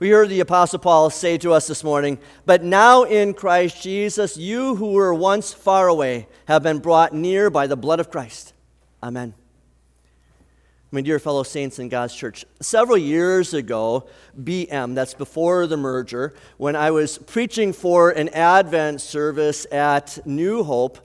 We heard the Apostle Paul say to us this morning, But now in Christ Jesus, you who were once far away have been brought near by the blood of Christ. Amen. My dear fellow saints in God's church, several years ago, BM, that's before the merger, when I was preaching for an Advent service at New Hope,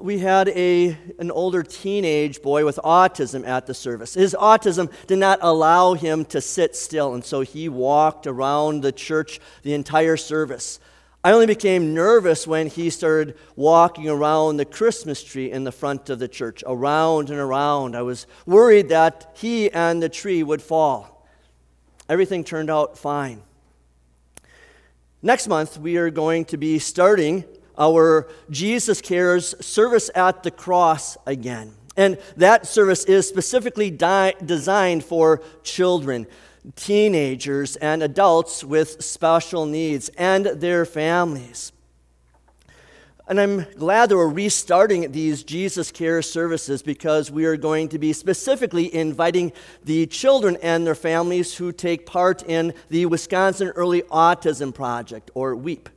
we had a, an older teenage boy with autism at the service. His autism did not allow him to sit still, and so he walked around the church the entire service. I only became nervous when he started walking around the Christmas tree in the front of the church, around and around. I was worried that he and the tree would fall. Everything turned out fine. Next month, we are going to be starting our Jesus Cares service at the cross again. And that service is specifically di- designed for children, teenagers, and adults with special needs and their families. And I'm glad that we're restarting these Jesus Care services because we are going to be specifically inviting the children and their families who take part in the Wisconsin Early Autism Project, or WEAP.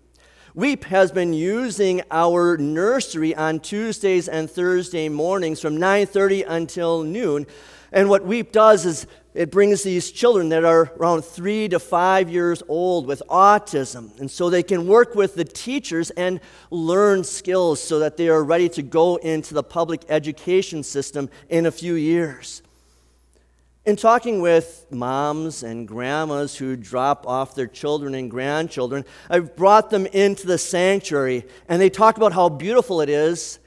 WEAP has been using our nursery on Tuesdays and Thursday mornings from 9:30 until noon. And what WEAP does is it brings these children that are around 3 to 5 years old with autism and so they can work with the teachers and learn skills so that they are ready to go into the public education system in a few years. In talking with moms and grandmas who drop off their children and grandchildren, I've brought them into the sanctuary and they talk about how beautiful it is.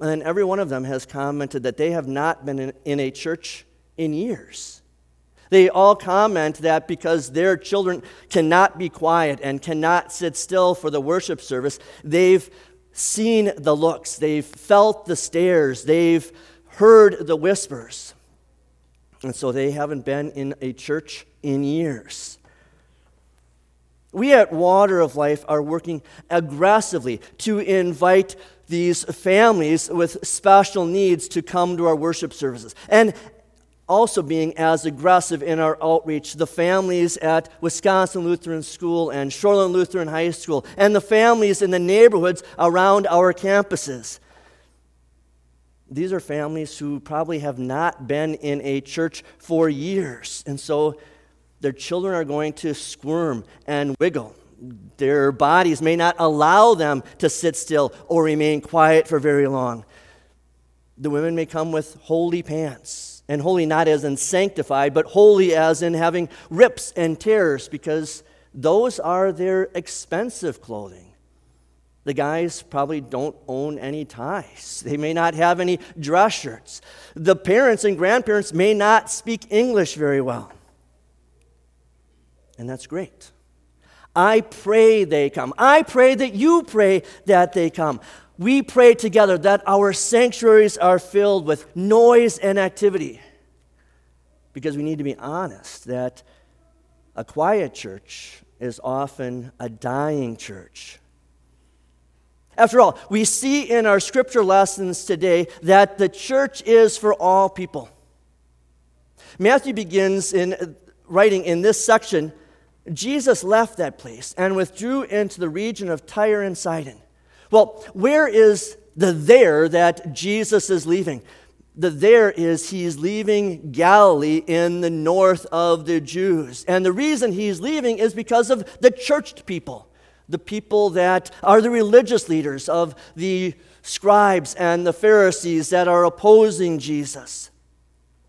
And every one of them has commented that they have not been in, a church in years. They all comment that because their children cannot be quiet and cannot sit still for the worship service, they've seen the looks, they've felt the stares, they've heard the whispers. And so they haven't been in a church in years. We at Water of Life are working aggressively to invite these families with special needs to come to our worship services. And also being as aggressive in our outreach, the families at Wisconsin Lutheran School and Shoreland Lutheran High School, and the families in the neighborhoods around our campuses. These are families who probably have not been in a church for years. And so their children are going to squirm and wiggle. Their bodies may not allow them to sit still or remain quiet for very long. The women may come with holy pants, and holy not as in sanctified, but holy as in having rips and tears, because those are their expensive clothing. The guys probably don't own any ties. They may not have any dress shirts. The parents and grandparents may not speak English very well. And that's great. I pray they come. I pray that you pray that they come. We pray together that our sanctuaries are filled with noise and activity. Because we need to be honest that a quiet church is often a dying church. After all, we see in our scripture lessons today that the church is for all people. Matthew begins in uh, writing in this section Jesus left that place and withdrew into the region of Tyre and Sidon. Well, where is the there that Jesus is leaving? The there is he's leaving Galilee in the north of the Jews. And the reason he's leaving is because of the churched people the people that are the religious leaders of the scribes and the Pharisees that are opposing Jesus.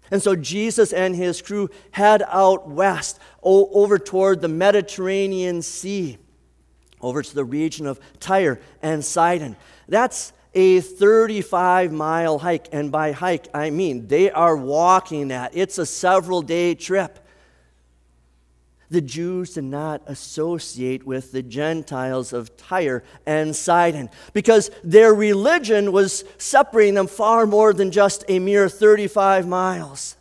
And so Jesus and his crew head out west over toward the Mediterranean Sea, over to the region of Tyre and Sidon. That's a 35 mile hike. And by hike, I mean they are walking that. It's a several day trip the Jews did not associate with the Gentiles of Tyre and Sidon because their religion was separating them far more than just a mere 35 miles.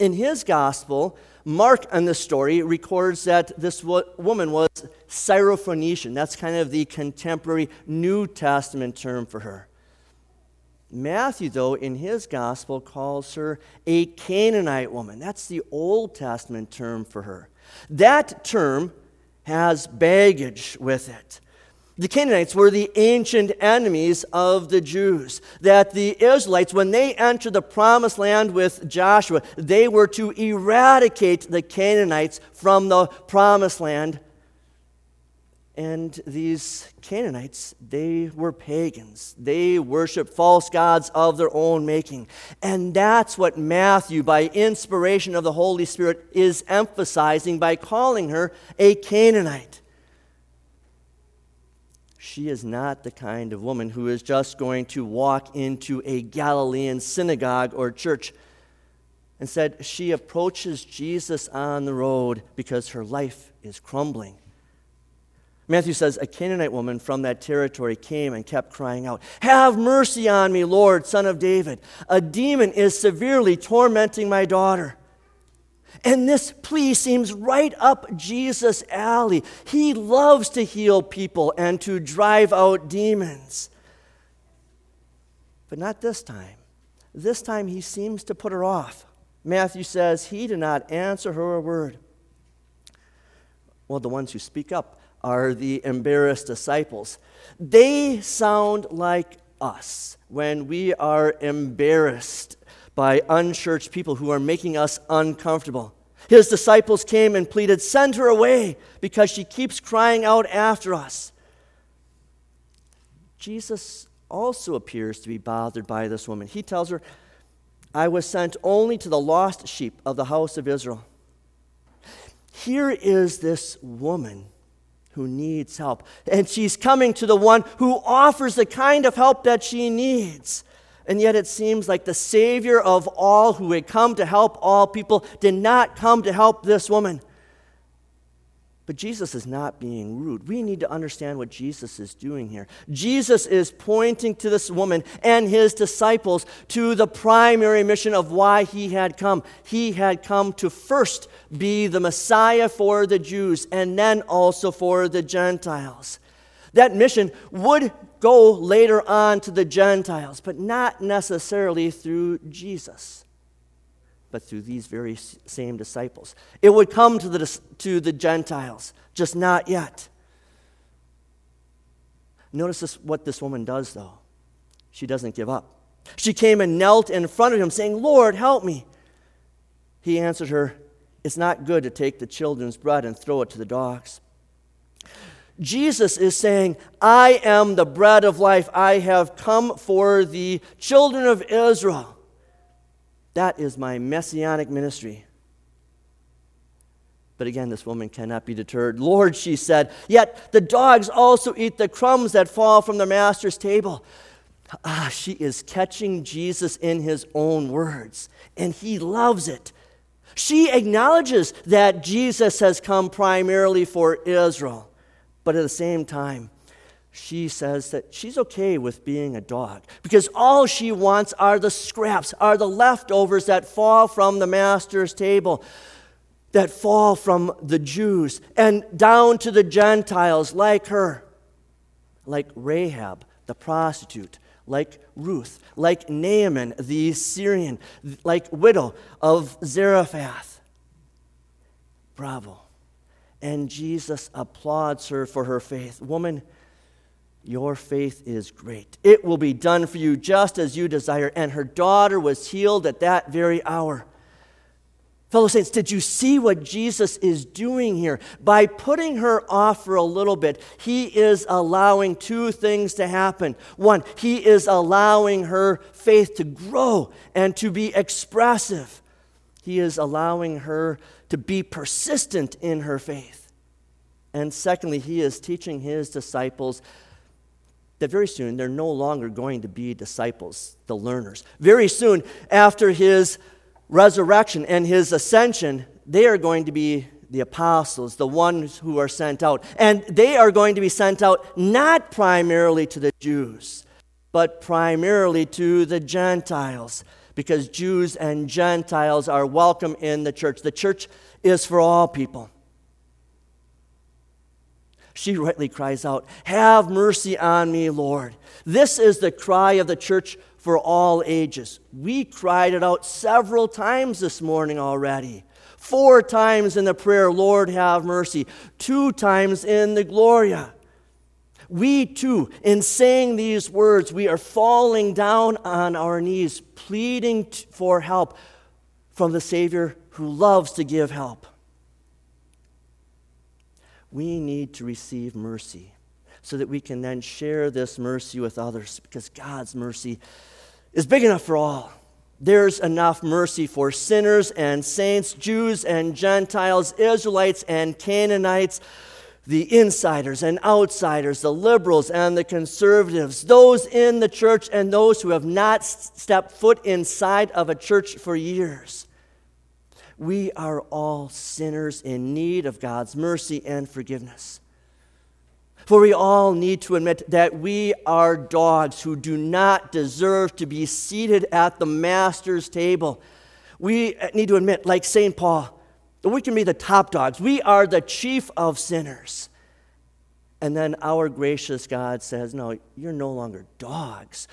In his gospel, Mark on the story records that this woman was Syrophoenician. That's kind of the contemporary New Testament term for her. Matthew, though, in his gospel, calls her a Canaanite woman. That's the Old Testament term for her. That term has baggage with it. The Canaanites were the ancient enemies of the Jews. That the Israelites, when they entered the promised land with Joshua, they were to eradicate the Canaanites from the promised land and these Canaanites, they were pagans. They worshiped false gods of their own making. And that's what Matthew, by inspiration of the Holy Spirit, is emphasizing by calling her a Canaanite. She is not the kind of woman who is just going to walk into a Galilean synagogue or church. Instead, she approaches Jesus on the road because her life is crumbling. Matthew says, A Canaanite woman from that territory came and kept crying out, Have mercy on me, Lord, son of David. A demon is severely tormenting my daughter. And this plea seems right up Jesus' alley. He loves to heal people and to drive out demons. But not this time. This time he seems to put her off. Matthew says he did not answer her a word. Well, the ones who speak up are the embarrassed disciples. They sound like us when we are embarrassed by unchurched people who are making us uncomfortable. His disciples came and pleaded, Send her away because she keeps crying out after us. Jesus also appears to be bothered by this woman. He tells her, I was sent only to the lost sheep of the house of Israel. Here is this woman who needs help. And she's coming to the one who offers the kind of help that she needs. And yet it seems like the Savior of all who had come to help all people did not come to help this woman. But Jesus is not being rude. We need to understand what Jesus is doing here. Jesus is pointing to this woman and his disciples to the primary mission of why he had come. He had come to first be the Messiah for the Jews and then also for the Gentiles. That mission would go later on to the Gentiles, but not necessarily through Jesus but through these very same disciples. It would come to the, to the Gentiles, just not yet. Notice this, what this woman does, though. She doesn't give up. She came and knelt in front of him, saying, Lord, help me. He answered her, It's not good to take the children's bread and throw it to the dogs. Jesus is saying, I am the bread of life. I have come for the children of Israel. That is my messianic ministry. But again, this woman cannot be deterred. Lord, she said, yet the dogs also eat the crumbs that fall from the master's table. Ah, she is catching Jesus in his own words, and he loves it. She acknowledges that Jesus has come primarily for Israel, but at the same time, she says that she's okay with being a dog because all she wants are the scraps, are the leftovers that fall from the master's table, that fall from the Jews and down to the Gentiles like her, like Rahab, the prostitute, like Ruth, like Naaman, the Syrian, like widow of Zarephath. Bravo. And Jesus applauds her for her faith. Woman, your faith is great. It will be done for you just as you desire. And her daughter was healed at that very hour. Fellow saints, did you see what Jesus is doing here? By putting her off for a little bit, he is allowing two things to happen. One, he is allowing her faith to grow and to be expressive. He is allowing her to be persistent in her faith. And secondly, he is teaching his disciples that very soon they're no longer going to be disciples, the learners. Very soon, after his resurrection and his ascension, they are going to be the apostles, the ones who are sent out. And they are going to be sent out not primarily to the Jews, but primarily to the Gentiles, because Jews and Gentiles are welcome in the church. The church is for all people she rightly cries out, Have mercy on me, Lord. This is the cry of the church for all ages. We cried it out several times this morning already. Four times in the prayer, Lord, have mercy. Two times in the Gloria. We too, in saying these words, we are falling down on our knees, pleading for help from the Savior who loves to give help. We need to receive mercy so that we can then share this mercy with others because God's mercy is big enough for all. There's enough mercy for sinners and saints, Jews and Gentiles, Israelites and Canaanites, the insiders and outsiders, the liberals and the conservatives, those in the church and those who have not stepped foot inside of a church for years. We are all sinners in need of God's mercy and forgiveness. For we all need to admit that we are dogs who do not deserve to be seated at the Master's table. We need to admit, like St. Paul, that we can be the top dogs. We are the chief of sinners. And then our gracious God says, No, you're no longer dogs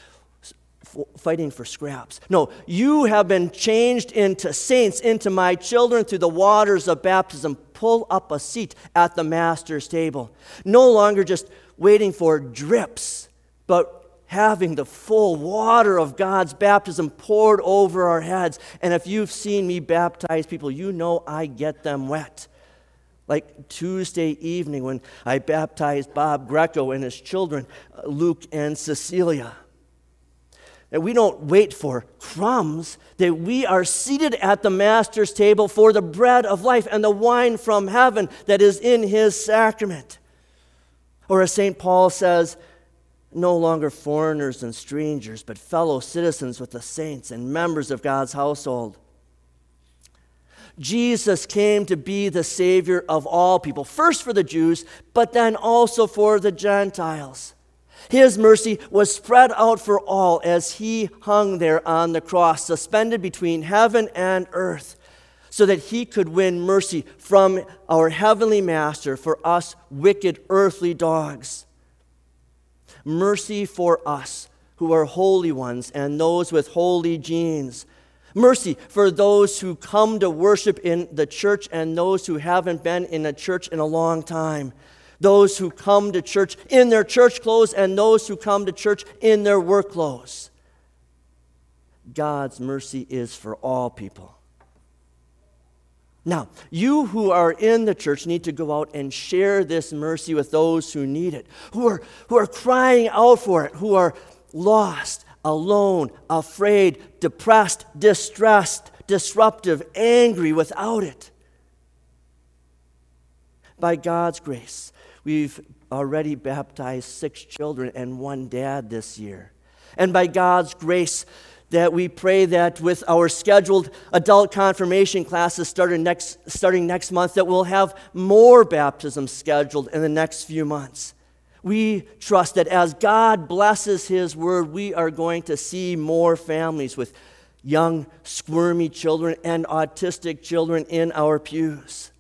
fighting for scraps. No, you have been changed into saints, into my children through the waters of baptism pull up a seat at the master's table. No longer just waiting for drips, but having the full water of God's baptism poured over our heads. And if you've seen me baptize people, you know I get them wet. Like Tuesday evening when I baptized Bob Greco and his children, uh, Luke and Cecilia that we don't wait for crumbs, that we are seated at the Master's table for the bread of life and the wine from heaven that is in his sacrament. Or as St. Paul says, no longer foreigners and strangers, but fellow citizens with the saints and members of God's household. Jesus came to be the Savior of all people, first for the Jews, but then also for the Gentiles. His mercy was spread out for all as he hung there on the cross, suspended between heaven and earth, so that he could win mercy from our heavenly master for us wicked earthly dogs. Mercy for us who are holy ones and those with holy jeans. Mercy for those who come to worship in the church and those who haven't been in a church in a long time those who come to church in their church clothes and those who come to church in their work clothes. God's mercy is for all people. Now, you who are in the church need to go out and share this mercy with those who need it, who are, who are crying out for it, who are lost, alone, afraid, depressed, distressed, disruptive, angry without it. By God's grace, We've already baptized six children and one dad this year. And by God's grace, that we pray that with our scheduled adult confirmation classes starting next, starting next month, that we'll have more baptisms scheduled in the next few months. We trust that as God blesses His word, we are going to see more families with young, squirmy children and autistic children in our pews.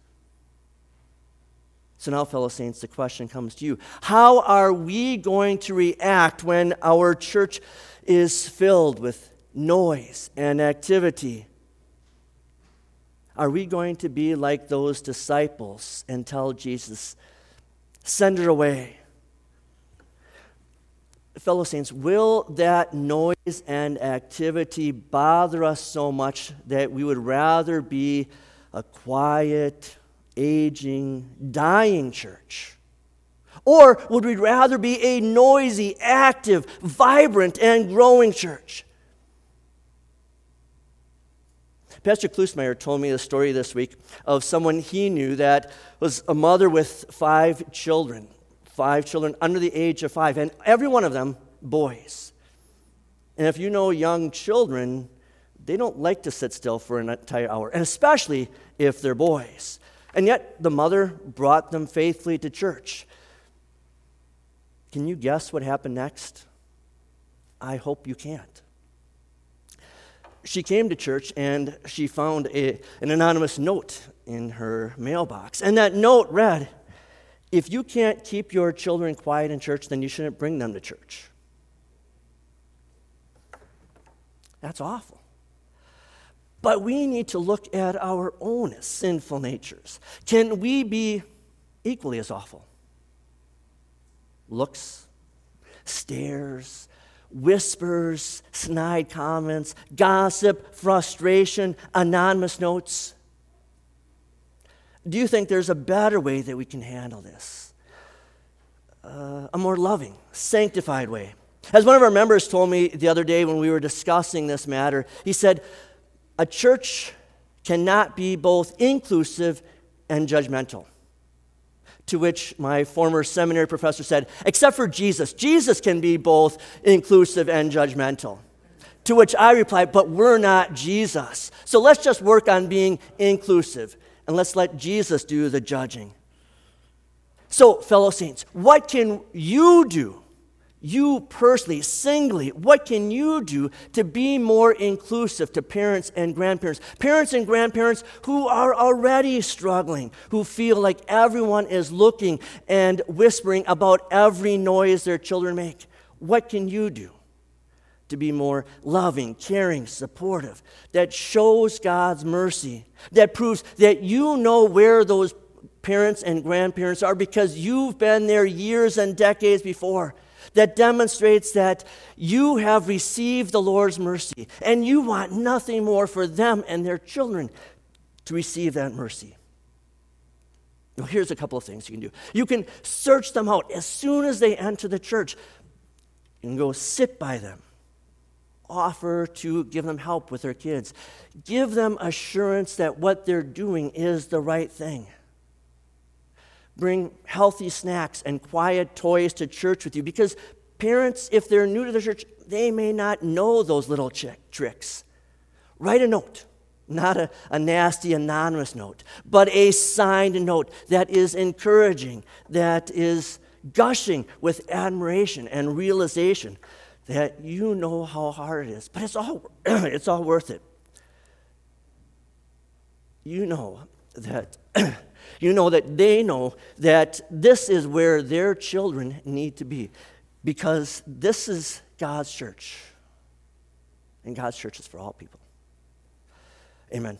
So now, fellow saints, the question comes to you How are we going to react when our church is filled with noise and activity? Are we going to be like those disciples and tell Jesus, send her away? Fellow saints, will that noise and activity bother us so much that we would rather be a quiet, aging, dying church? Or would we rather be a noisy, active, vibrant, and growing church? Pastor Klusmeyer told me a story this week of someone he knew that was a mother with five children, five children under the age of five, and every one of them boys. And if you know young children, they don't like to sit still for an entire hour, and especially if they're boys. And yet the mother brought them faithfully to church. Can you guess what happened next? I hope you can't. She came to church and she found a, an anonymous note in her mailbox. And that note read If you can't keep your children quiet in church, then you shouldn't bring them to church. That's awful. But we need to look at our own sinful natures. Can we be equally as awful? Looks, stares, whispers, snide comments, gossip, frustration, anonymous notes. Do you think there's a better way that we can handle this? Uh, a more loving, sanctified way. As one of our members told me the other day when we were discussing this matter, he said, A church cannot be both inclusive and judgmental. To which my former seminary professor said, Except for Jesus, Jesus can be both inclusive and judgmental. To which I replied, But we're not Jesus. So let's just work on being inclusive and let's let Jesus do the judging. So, fellow saints, what can you do? You personally, singly, what can you do to be more inclusive to parents and grandparents? Parents and grandparents who are already struggling, who feel like everyone is looking and whispering about every noise their children make. What can you do? to be more loving, caring, supportive, that shows God's mercy, that proves that you know where those parents and grandparents are because you've been there years and decades before. That demonstrates that you have received the Lord's mercy and you want nothing more for them and their children to receive that mercy. Now, here's a couple of things you can do. You can search them out as soon as they enter the church. You can go sit by them offer to give them help with their kids. Give them assurance that what they're doing is the right thing. Bring healthy snacks and quiet toys to church with you because parents, if they're new to the church, they may not know those little chick tricks. Write a note, not a, a nasty anonymous note, but a signed note that is encouraging, that is gushing with admiration and realization that you know how hard it is, but it's all, it's all worth it. You know that you know that they know that this is where their children need to be because this is God's church. And God's church is for all people. Amen.